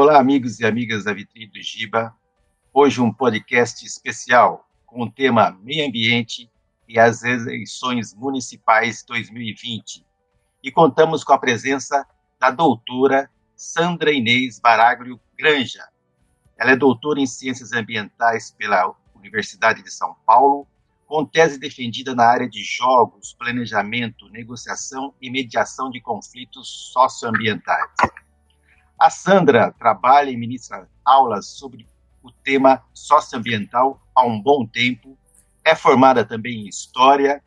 Olá, amigos e amigas da Vitrine do Giba. Hoje um podcast especial com o tema Meio Ambiente e as eleições municipais 2020. E contamos com a presença da doutora Sandra Inês Baraglio Granja. Ela é doutora em Ciências Ambientais pela Universidade de São Paulo, com tese defendida na área de jogos, planejamento, negociação e mediação de conflitos socioambientais. A Sandra trabalha e ministra aulas sobre o tema socioambiental há um bom tempo, é formada também em História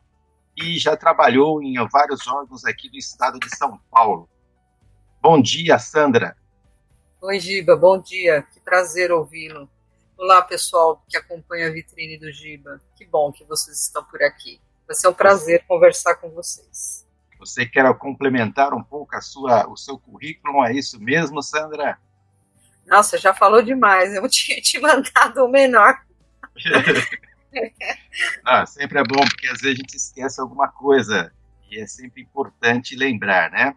e já trabalhou em vários órgãos aqui do estado de São Paulo. Bom dia, Sandra. Oi, Giba, bom dia. Que prazer ouvi-lo. Olá, pessoal que acompanha a vitrine do Giba. Que bom que vocês estão por aqui. Vai ser um prazer conversar com vocês. Você quer complementar um pouco a sua, o seu currículo? É isso mesmo, Sandra? Nossa, já falou demais. Eu tinha te mandado o menor. ah, sempre é bom, porque às vezes a gente esquece alguma coisa. E é sempre importante lembrar, né?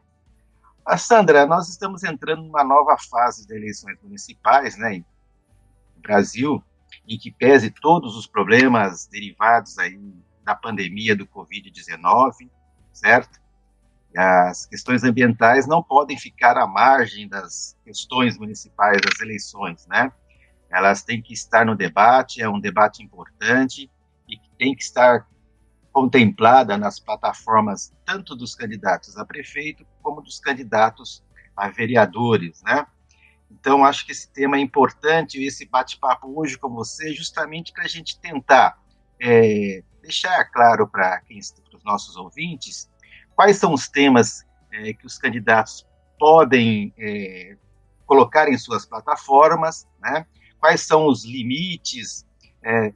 A Sandra, nós estamos entrando numa nova fase de eleições municipais, né, no Brasil, em que pese todos os problemas derivados aí da pandemia do Covid-19, certo? As questões ambientais não podem ficar à margem das questões municipais, das eleições, né? Elas têm que estar no debate, é um debate importante e tem que estar contemplada nas plataformas tanto dos candidatos a prefeito como dos candidatos a vereadores, né? Então, acho que esse tema é importante, esse bate-papo hoje com você, justamente para a gente tentar é, deixar claro para os nossos ouvintes quais são os temas é, que os candidatos podem é, colocar em suas plataformas, né? quais são os limites, é,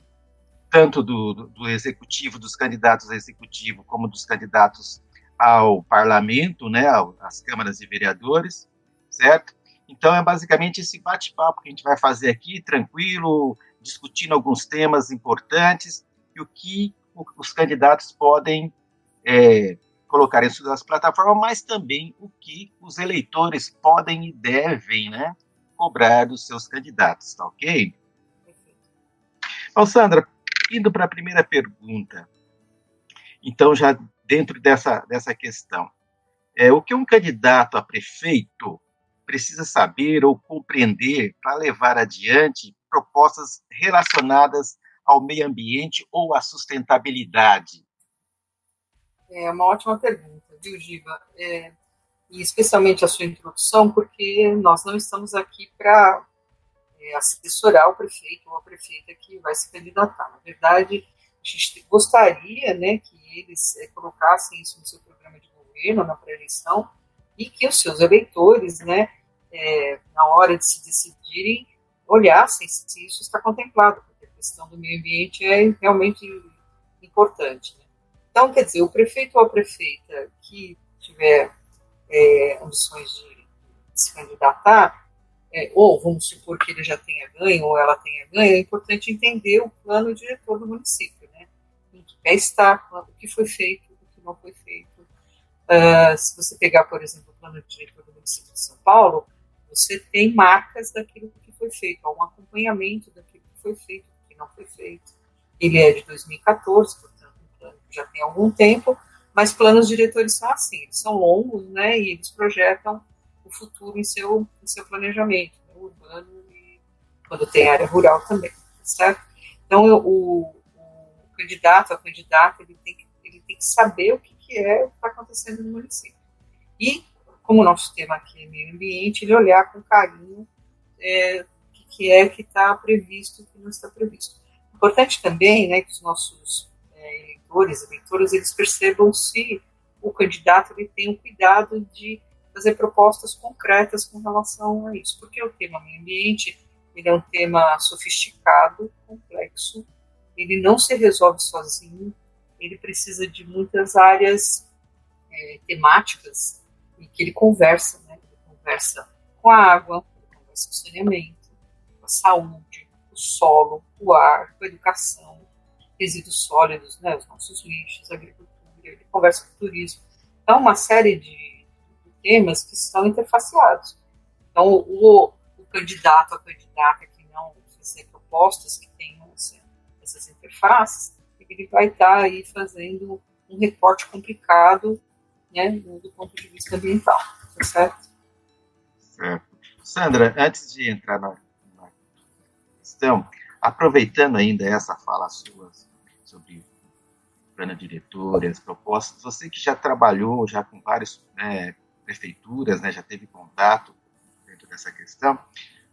tanto do, do, executivo, dos candidatos ao executivo, como dos candidatos ao parlamento, né, às câmaras de vereadores, certo? Então, é basicamente esse bate-papo que a gente vai fazer aqui, tranquilo, discutindo alguns temas importantes e o que os candidatos podem é, colocar em suas plataformas, mas também o que os eleitores podem e devem né, cobrar dos seus candidatos, tá ok? Então, Sandra, indo para a primeira pergunta, então já dentro dessa, dessa questão, é, o que um candidato a prefeito precisa saber ou compreender para levar adiante propostas relacionadas ao meio ambiente ou à sustentabilidade? É uma ótima pergunta, viu, Giva? É, e especialmente a sua introdução, porque nós não estamos aqui para é, assessorar o prefeito ou a prefeita que vai se candidatar. Na verdade, a gente gostaria né, que eles é, colocassem isso no seu programa de governo, na pré-eleição, e que os seus eleitores, né, é, na hora de se decidirem, olhassem se isso está contemplado, porque a questão do meio ambiente é realmente importante. Então, quer dizer, o prefeito ou a prefeita que tiver é, ambições de se candidatar, é, ou vamos supor que ele já tenha ganho ou ela tenha ganho, é importante entender o plano diretor do município, né? Em que pé está, o que foi feito, o que não foi feito. Uh, se você pegar, por exemplo, o plano diretor do município de São Paulo, você tem marcas daquilo que foi feito, há um acompanhamento daquilo que foi feito, que não foi feito. Ele é de 2014, já tem algum tempo, mas planos diretores são assim, eles são longos, né, e eles projetam o futuro em seu, em seu planejamento, né, urbano e quando tem área rural também, certo? Então, o, o candidato, a candidata, ele tem, que, ele tem que saber o que, que é o que está acontecendo no município. E, como o nosso tema aqui é meio ambiente, ele olhar com carinho é, o que, que é que está previsto e o que não está previsto. Importante também, né, que os nossos eleitores, eleitoras, eles percebam se o candidato ele tem o cuidado de fazer propostas concretas com relação a isso, porque o tema meio ambiente ele é um tema sofisticado, complexo, ele não se resolve sozinho, ele precisa de muitas áreas é, temáticas e que ele conversa, né? Ele conversa com a água, ele conversa com o saneamento, com a saúde, o solo, o ar, com a educação, resíduos sólidos, né, os nossos lixos, agricultura, ele conversa com turismo. Então, uma série de, temas que estão interfaceados. Então, o, o, candidato, a candidata que não fizer propostas que tenham essas interfaces, ele vai estar aí fazendo um recorte complicado né, do ponto de vista ambiental, tá certo? Certo. Sandra, antes de entrar na, na questão, aproveitando ainda essa fala sua sobre plano diretor e as propostas, você que já trabalhou já com várias né, prefeituras, né, já teve contato dentro dessa questão,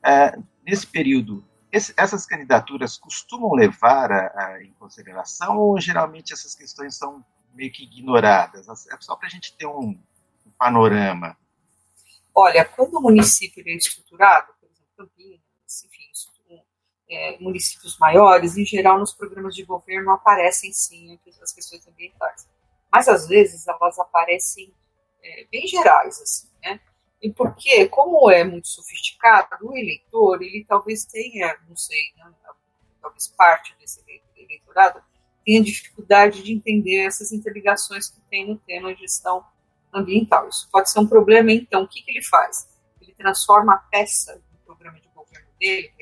é, nesse período, esse, essas candidaturas costumam levar a, a, em consideração ou geralmente essas questões são meio que ignoradas? É só para a gente ter um, um, panorama. Olha, quando o município é estruturado, por exemplo, Campinas, enfim, é, municípios maiores, em geral, nos programas de governo aparecem sim as questões ambientais. Mas, às vezes, elas aparecem é, bem gerais, assim, né? E porque, como é muito sofisticado, o eleitor, ele talvez tenha, não sei, né, talvez parte desse eleitorado, tenha dificuldade de entender essas interligações que tem no tema gestão ambiental. Isso pode ser um problema, então, o que, que ele faz? Ele transforma a peça do programa de governo dele,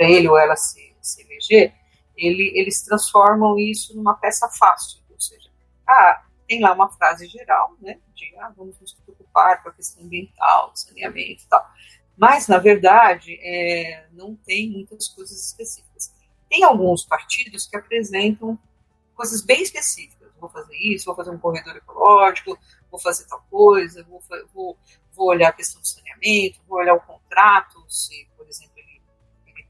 para ele ou ela se, se eleger, ele, eles transformam isso numa peça fácil, ou seja, ah, tem lá uma frase geral, né, de ah, vamos nos preocupar com a questão ambiental, saneamento e tal, mas, na verdade, é, não tem muitas coisas específicas. Tem alguns partidos que apresentam coisas bem específicas. Vou fazer isso, vou fazer um corredor ecológico, vou fazer tal coisa, vou, vou, vou olhar a questão do saneamento, vou olhar o contrato, se,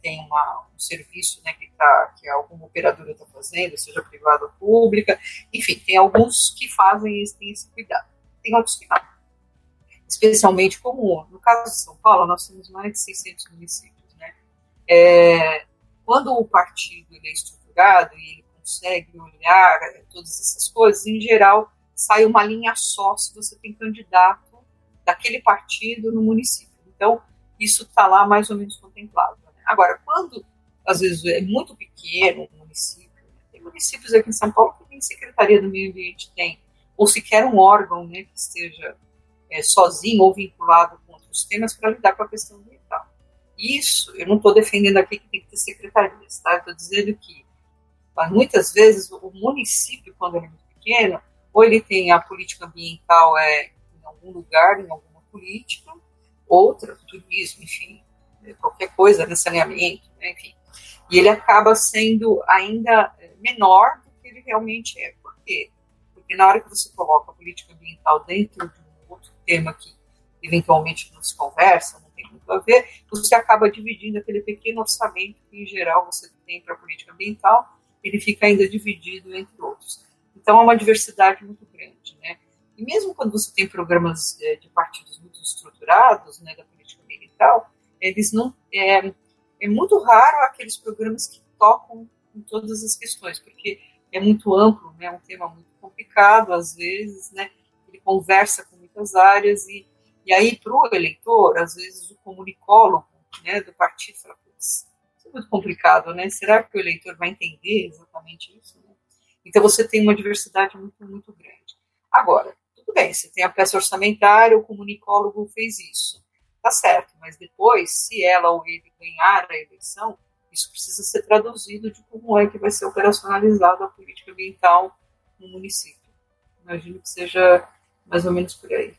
tem uma, um serviço né, que, tá, que alguma operadora está fazendo, seja privada ou pública. Enfim, tem alguns que fazem esse, esse cuidado. Tem outros que não. Especialmente como, no caso de São Paulo, nós temos mais de 600 municípios. Né? É, quando o partido é estruturado e ele consegue olhar todas essas coisas, em geral, sai uma linha só se você tem candidato daquele partido no município. Então, isso está lá mais ou menos contemplado. Agora, quando, às vezes, é muito pequeno o município, né? tem municípios aqui em São Paulo que nem Secretaria do Meio Ambiente tem, ou sequer um órgão né, que esteja é, sozinho ou vinculado com outros temas para lidar com a questão ambiental. Isso, eu não estou defendendo aqui que tem que ter secretarias, tá? Estou dizendo que, muitas vezes, o município, quando ele é muito pequeno, ou ele tem a política ambiental é, em algum lugar, em alguma política, outra, turismo, enfim, qualquer coisa, né, saneamento, né, enfim. E ele acaba sendo ainda menor do que ele realmente é. Por quê? Porque na hora que você coloca a política ambiental dentro de um outro tema que eventualmente não se conversa, a ver, você acaba dividindo aquele pequeno orçamento que, em geral, você tem para a política ambiental, ele fica ainda dividido entre outros. Então, é uma diversidade muito grande, né? E mesmo quando você tem programas é, de partidos muito estruturados, né, da política ambiental, eles não... É, é muito raro aqueles programas que tocam em todas as questões, porque é muito amplo, né, é um tema muito complicado, às vezes, né, ele conversa com muitas áreas e e aí, para o eleitor, às vezes o comunicólogo né, do partido fala, isso é muito complicado, né? Será que o eleitor vai entender exatamente isso? Né? Então, você tem uma diversidade muito, muito grande. Agora, tudo bem, você tem a peça orçamentária, o comunicólogo fez isso. Tá certo, mas depois, se ela ou ele ganhar a eleição, isso precisa ser traduzido de como é que vai ser operacionalizada a política ambiental no município. Imagino que seja mais ou menos por aí.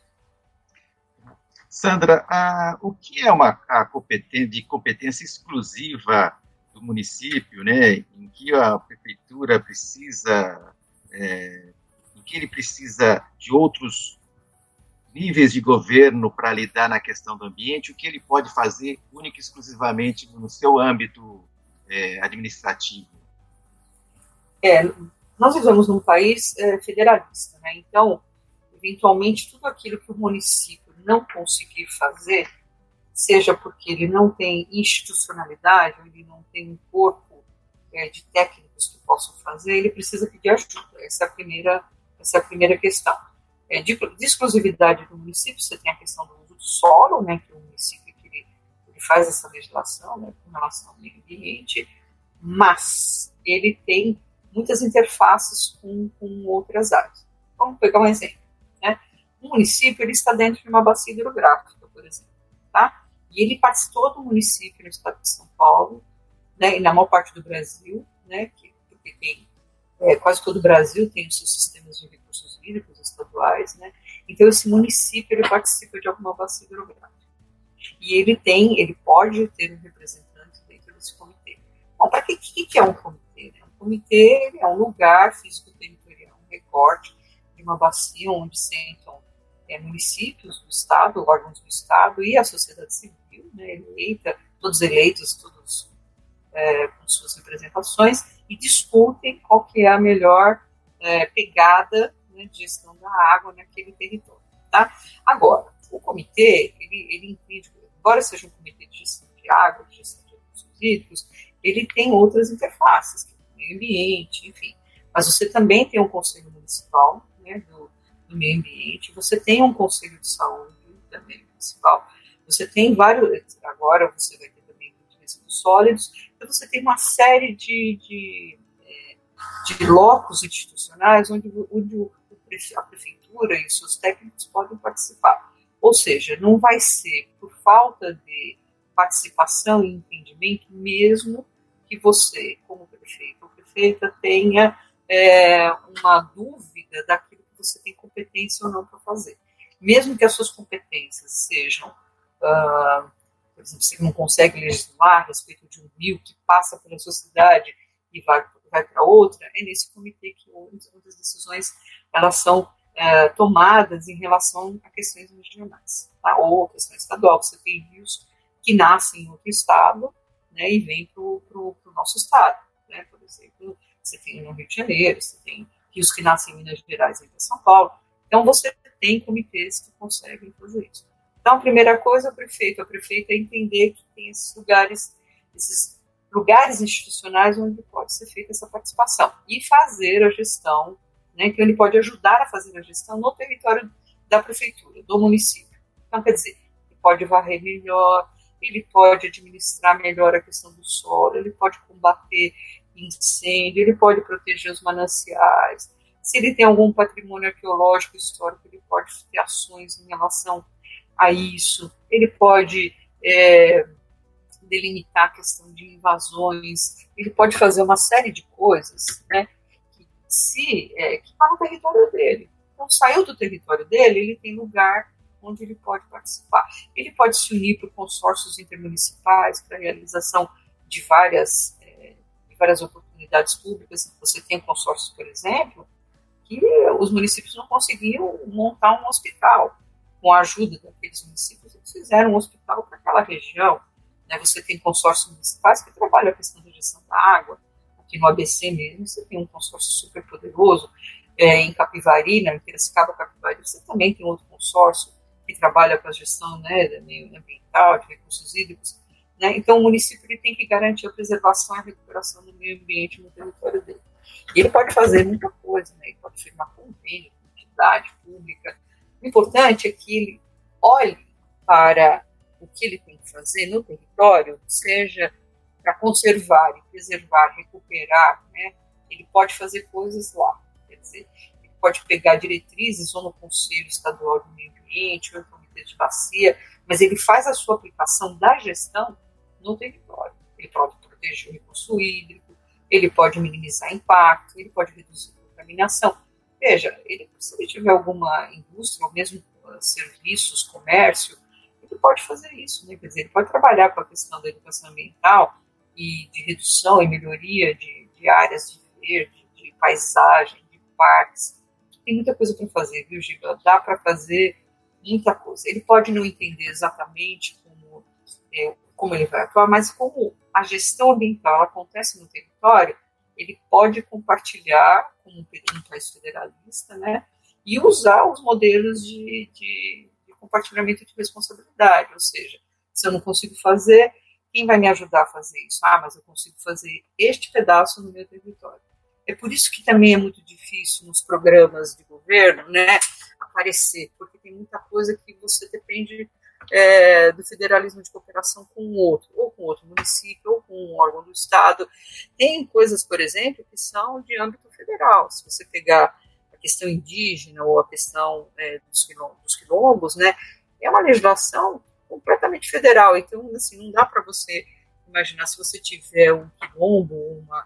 Sandra, a, o que é uma competência, de competência exclusiva do município, né, em que a prefeitura precisa, é, em que ele precisa de outros níveis de governo para lidar na questão do ambiente, o que ele pode fazer única e exclusivamente no seu âmbito é, administrativo? É, nós vivemos num país é, federalista, né? então, eventualmente, tudo aquilo que o município não conseguir fazer, seja porque ele não tem institucionalidade, ou ele não tem um corpo é, de técnicos que possam fazer, ele precisa pedir ajuda. Essa é a primeira, essa é a primeira questão. É, de, de, exclusividade do município, você tem a questão do uso do solo, né, que o município que ele, ele faz essa legislação né, com relação ao meio ambiente, mas ele tem muitas interfaces com, com outras áreas. Vamos pegar um exemplo. Né? o município ele está dentro de uma bacia hidrográfica, por exemplo, tá? E ele participou do município no estado de São Paulo, né, e na maior parte do Brasil, né, que, porque tem, é, quase todo o Brasil tem os seus sistemas de recursos hídricos estaduais, né, então esse município ele participa de alguma bacia hidrográfica. E ele tem, ele pode ter um representante dentro desse comitê. Bom, para que, que, é um comitê? Né? Um comitê é um lugar físico-territorial, um recorte de uma bacia onde sentam é, municípios do Estado, órgãos do Estado e a sociedade civil, né, eleita, todos eleitos, todos é, com suas representações, e discutem qual que é a melhor é, pegada né, de gestão da água naquele território. Tá? Agora, o comitê, ele, ele embora seja um comitê de gestão de água, de gestão de recursos hídricos, ele tem outras interfaces, que é o meio ambiente, enfim. Mas você também tem um conselho municipal né, do, do meio ambiente, você tem um conselho de saúde também municipal, você tem vários, agora você vai ter também de resíduos sólidos, então você tem uma série de, de, é, de locos institucionais onde, onde a prefeitura e seus técnicos podem participar. Ou seja, não vai ser por falta de participação e entendimento, mesmo que você, como prefeito ou prefeita, tenha é, uma dúvida daquilo você tem competência ou não para fazer. Mesmo que as suas competências sejam, uh, por exemplo, você não consegue legislar a respeito de um rio que passa pela sociedade e vai, vai para outra, é nesse comitê que outras decisões elas são uh, tomadas em relação a questões regionais, tá? ou questões estaduais. Você tem rios que nascem em outro estado né, e vêm para o nosso estado. Né? Por exemplo, você tem no Rio de Janeiro, você tem rios que nascem em Minas Gerais e em São Paulo. Então, você tem comitês que conseguem fazer isso. Então, a primeira coisa, o prefeito, a prefeita, é entender que tem esses lugares, esses lugares institucionais onde pode ser feita essa participação e fazer a gestão, né, então ele pode ajudar a fazer a gestão no território da prefeitura, do município. Então, quer dizer, ele pode varrer melhor, ele pode administrar melhor a questão do solo, ele pode combater incêndio, ele pode proteger os mananciais. Se ele tem algum patrimônio arqueológico histórico, ele pode ter ações em relação a isso. Ele pode é, delimitar a questão de invasões. Ele pode fazer uma série de coisas, né? Que se é, que está no território dele. Então saiu do território dele, ele tem lugar onde ele pode participar. Ele pode se unir por consórcios intermunicipais para a realização de várias várias oportunidades públicas. Você tem consórcios, por exemplo, que os municípios não conseguiam montar um hospital. Com a ajuda daqueles municípios, eles fizeram um hospital para aquela região. Né? Você tem consórcios municipais que trabalham a questão da gestão da água. Aqui no ABC mesmo, você tem um consórcio super poderoso. É, em Capivari, na Piracicaba Capivari, você também tem outro consórcio que trabalha com a gestão né, ambiental, de recursos hídricos. Né? Então, o município ele tem que garantir a preservação e a recuperação do meio ambiente no território dele. E ele pode fazer muita coisa, né? ele pode firmar convênio com entidade pública. O importante é que ele olhe para o que ele tem que fazer no território, seja para conservar e preservar, recuperar, né? ele pode fazer coisas lá. Quer dizer, ele pode pegar diretrizes ou no Conselho Estadual do Meio Ambiente, ou no Comitê de Bacia, mas ele faz a sua aplicação da gestão no território. Ele pode proteger o recurso hídrico, ele pode minimizar impacto, ele pode reduzir a contaminação. Veja, ele, se ele tiver alguma indústria, ou mesmo uh, serviços, comércio, ele pode fazer isso, né? Quer dizer, ele pode trabalhar com a questão da educação ambiental e de redução e melhoria de, de áreas de verde, de paisagem, de parques. Tem muita coisa para fazer, viu, Giba? Dá para fazer muita coisa. Ele pode não entender exatamente como é, como ele vai atuar, mas como a gestão ambiental acontece no território, ele pode compartilhar com um país federalista, né, e usar os modelos de, de, compartilhamento de responsabilidade, ou seja, se eu não consigo fazer, quem vai me ajudar a fazer isso? Ah, mas eu consigo fazer este pedaço no meu território. É por isso que também é muito difícil nos programas de governo, né, aparecer, porque tem muita coisa que você depende é, do federalismo de cooperação com o outro, ou com outro município, ou com um órgão do Estado. Tem coisas, por exemplo, que são de âmbito federal. Se você pegar questão indígena ou a questão é, dos, quilombos, dos quilombos, né, é uma legislação completamente federal. Então, assim, não dá para você imaginar se você tiver um quilombo, uma,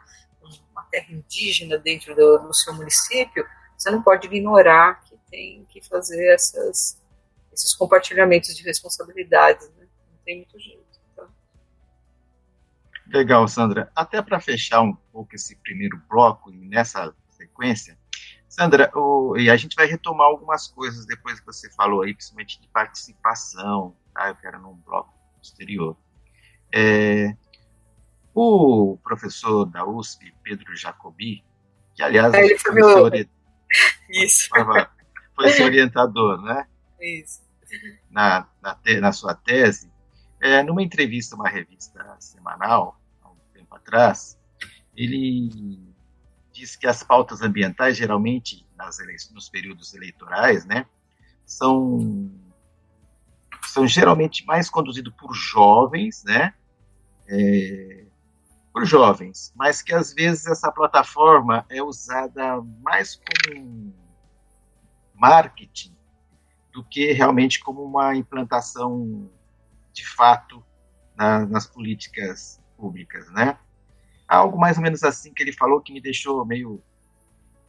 uma terra indígena dentro do, do seu município, você não pode ignorar que tem que fazer essas, esses compartilhamentos de responsabilidades. Né? Não tem muito jeito. Então. Legal, Sandra. Até para fechar um pouco esse primeiro bloco e nessa sequência, Sandra, o, e a gente vai retomar algumas coisas depois que você falou aí, principalmente de participação, tá? Eu quero num bloco posterior. É, o professor da USP, Pedro Jacobi, que aliás é, ele foi, meu... seu, ori... Isso. foi seu orientador, né? Isso. Na, na, te, na sua tese, é, numa entrevista a uma revista semanal, há um tempo atrás, ele diz que as pautas ambientais, geralmente nas nos períodos eleitorais, né, são, são geralmente mais conduzidos por jovens, né, é, por jovens, mas que às vezes essa plataforma é usada mais como marketing do que realmente como uma implantação de fato na, nas políticas públicas, né? Algo mais ou menos assim que ele falou que me deixou meio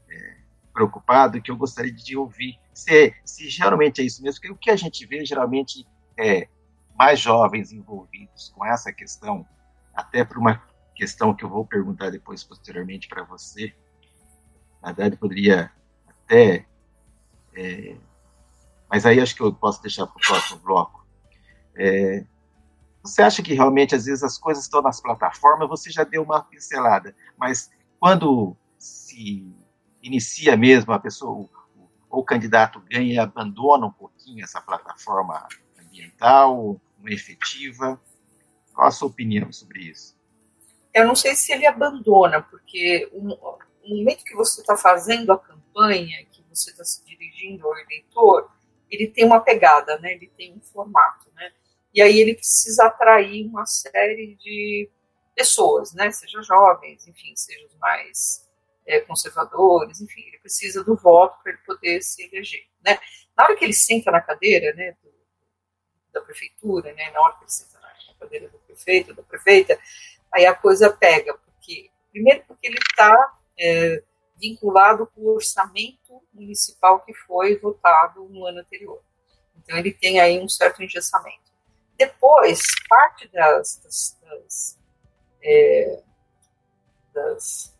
é, preocupado, que eu gostaria de ouvir se, se geralmente é isso mesmo, porque o que a gente vê geralmente é mais jovens envolvidos com essa questão, até por uma questão que eu vou perguntar depois posteriormente para você. Na verdade, poderia até. É, mas aí acho que eu posso deixar para o próximo bloco. É, você acha que realmente, às vezes, as coisas estão nas plataformas? Você já deu uma pincelada, mas quando se inicia mesmo, a pessoa, ou o candidato ganha e abandona um pouquinho essa plataforma ambiental, não efetiva, qual a sua opinião sobre isso? Eu não sei se ele abandona, porque no momento que você está fazendo a campanha, que você está se dirigindo ao eleitor, ele tem uma pegada, né? ele tem um formato. Né? E aí ele precisa atrair uma série de pessoas, né? Seja jovens, enfim, seja os mais é, conservadores, enfim, ele precisa do voto para ele poder se eleger, né? Na hora que ele senta na cadeira, né, do, da prefeitura, né, na hora que ele senta na cadeira do prefeito, da prefeita, aí a coisa pega, porque primeiro porque ele está é, vinculado com o orçamento municipal que foi votado no ano anterior. Então ele tem aí um certo engessamento. Depois, parte das, das, das, é, das,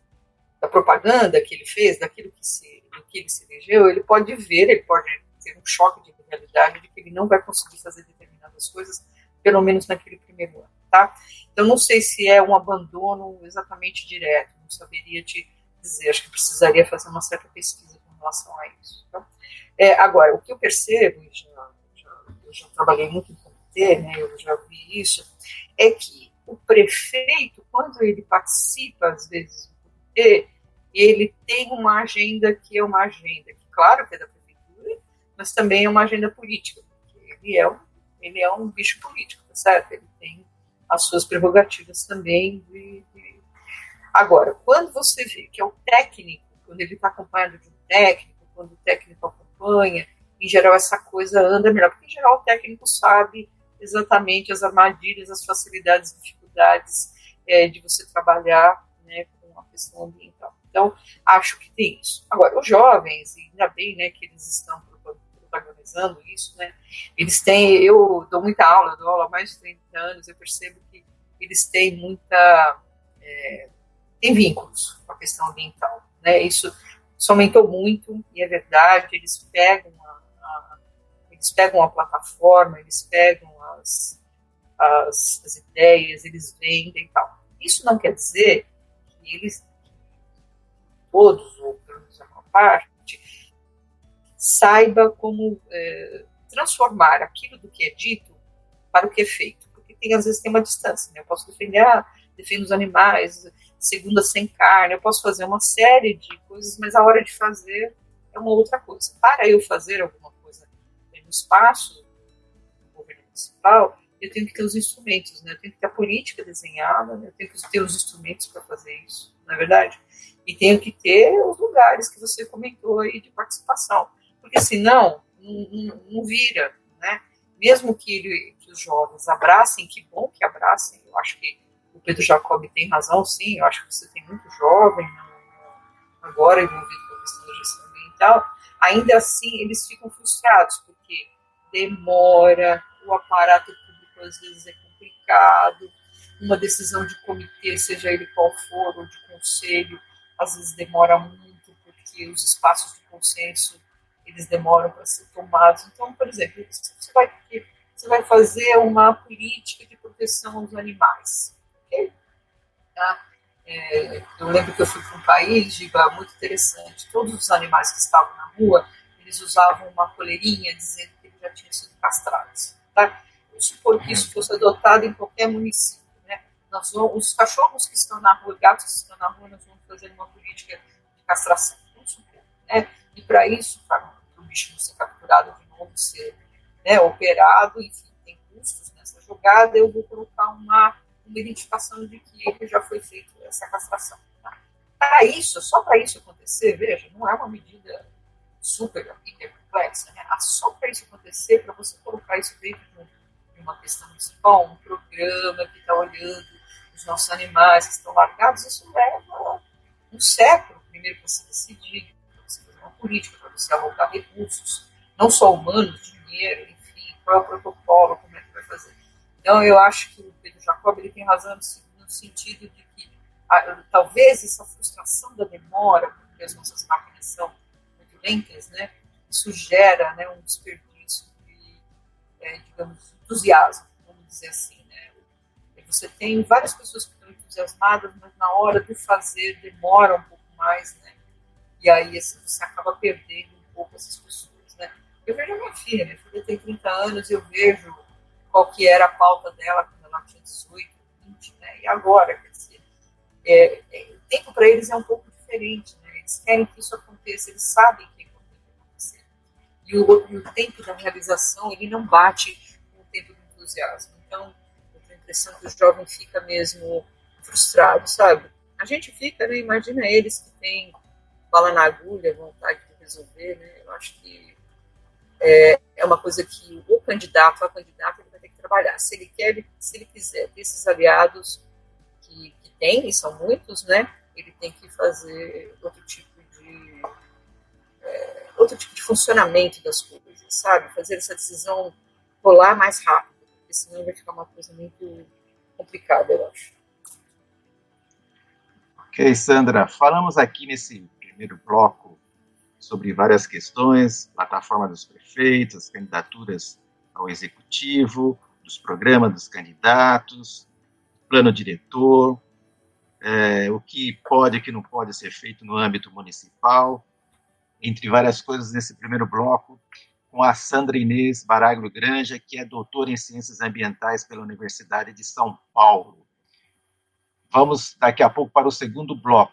da propaganda que ele fez, daquilo que, se, do que ele se elegeu, ele pode ver, ele pode ter um choque de realidade de que ele não vai conseguir fazer determinadas coisas, pelo menos naquele primeiro ano, tá? Então, não sei se é um abandono exatamente direto, não saberia te dizer, acho que precisaria fazer uma certa pesquisa com relação a isso. Tá? É, agora, o que eu percebo, já, já, eu já trabalhei muito em né, eu já vi isso, é que o prefeito, quando ele participa, às vezes, ele tem uma agenda que é uma agenda que, claro, que é da prefeitura, mas também é uma agenda política, ele é um, ele é um bicho político, tá certo? Ele tem as suas prerrogativas também. De, de... Agora, quando você vê que é o técnico, quando ele está acompanhado de um técnico, quando o técnico acompanha, em geral essa coisa anda melhor, porque em geral o técnico sabe exatamente as armadilhas, as facilidades, dificuldades é, de você trabalhar né, com a questão ambiental. Então, acho que tem isso. Agora, os jovens, ainda bem né, que eles estão protagonizando isso, né, eles têm, eu dou muita aula, dou aula há mais de 30 anos, eu percebo que eles têm muita, é, têm vínculos com a questão ambiental. Né, isso, isso aumentou muito, e é verdade, eles pegam eles pegam a plataforma, eles pegam as, as, as ideias, eles vendem e tal. Isso não quer dizer que eles, todos, ou pelo menos uma parte, saiba como é, transformar aquilo do que é dito para o que é feito. Porque tem, às vezes tem uma distância. Né? Eu posso defender, ah, defendo os animais, segunda sem carne, eu posso fazer uma série de coisas, mas a hora de fazer é uma outra coisa. Para eu fazer alguma no espaço do governo municipal, eu tenho que ter os instrumentos, né? Eu tenho que ter a política desenhada, né? eu tenho que ter os instrumentos para fazer isso, não é verdade? E tenho que ter os lugares que você comentou aí de participação, porque senão não, não, não vira, né? mesmo que, ele, que os jovens abracem, que bom que abracem, eu acho que o Pedro Jacob tem razão, sim, eu acho que você tem muito jovem agora envolvido com a questão da gestão ambiental, ainda assim eles ficam frustrados, demora, o aparato público às vezes é complicado, uma decisão de comitê, seja ele qual for, ou de conselho, às vezes demora muito, porque os espaços de consenso eles demoram para ser tomados. Então, por exemplo, você vai, você vai fazer uma política de proteção aos animais. Okay? Tá? É, eu lembro que eu fui para um país, Giba, muito interessante. Todos os animais que estavam na rua, eles usavam uma coleirinha dizendo já tinham sido castrados. Tá? Vamos supor que isso fosse adotado em qualquer município. Né? Nós vamos, os cachorros que estão na rua, gatos que estão na rua, nós vamos fazer uma política de castração. Vamos supor. Né? E para isso, para o bicho não ser capturado de novo, ser né, operado, enfim, tem custos nessa jogada, eu vou colocar uma, uma identificação de que ele já foi feito essa castração. Tá? Para isso, só para isso acontecer, veja, não é uma medida super hiper complexa, né? Só para isso acontecer, para você colocar isso dentro de uma questão municipal, um programa que está olhando os nossos animais que estão largados, isso leva um século primeiro para você decidir, para você fazer uma política, para você alocar recursos, não só humanos, dinheiro, enfim, qual é o protocolo, como é que vai fazer. Então, eu acho que o Pedro Jacob ele tem razão no sentido de que a, talvez essa frustração da demora, porque as nossas máquinas são muito lentas, né, isso gera né, um desperdício de, é, digamos, entusiasmo, vamos dizer assim. Né? Você tem várias pessoas que estão entusiasmadas, mas na hora de fazer demora um pouco mais, né? E aí assim, você acaba perdendo um pouco essas pessoas, né? Eu vejo a minha filha, minha filha tem 30 anos, eu vejo qual que era a pauta dela quando ela tinha 18, 20, né? E agora, quer dizer, é, é, o tempo para eles é um pouco diferente, né? Eles querem que isso aconteça, eles sabem que. E o, e o tempo da realização, ele não bate com o tempo do entusiasmo. Então, eu tenho a impressão que o jovem fica mesmo frustrado, sabe? A gente fica, né? Imagina eles que têm bala na agulha, vontade de resolver, né? Eu acho que é, é uma coisa que o candidato, a candidata, ele vai ter que trabalhar. Se ele quer, se ele quiser ter esses aliados que, que tem, e são muitos, né? Ele tem que fazer outro tipo funcionamento das coisas, sabe? Fazer essa decisão rolar mais rápido, porque senão vai ficar uma coisa muito complicada, eu acho. Ok, Sandra, falamos aqui nesse primeiro bloco sobre várias questões, plataforma dos prefeitos, candidaturas ao executivo, dos programas dos candidatos, plano diretor, é, o que pode e que não pode ser feito no âmbito municipal, entre várias coisas nesse primeiro bloco, com a Sandra Inês Baraglo Granja, que é doutora em Ciências Ambientais pela Universidade de São Paulo. Vamos daqui a pouco para o segundo bloco.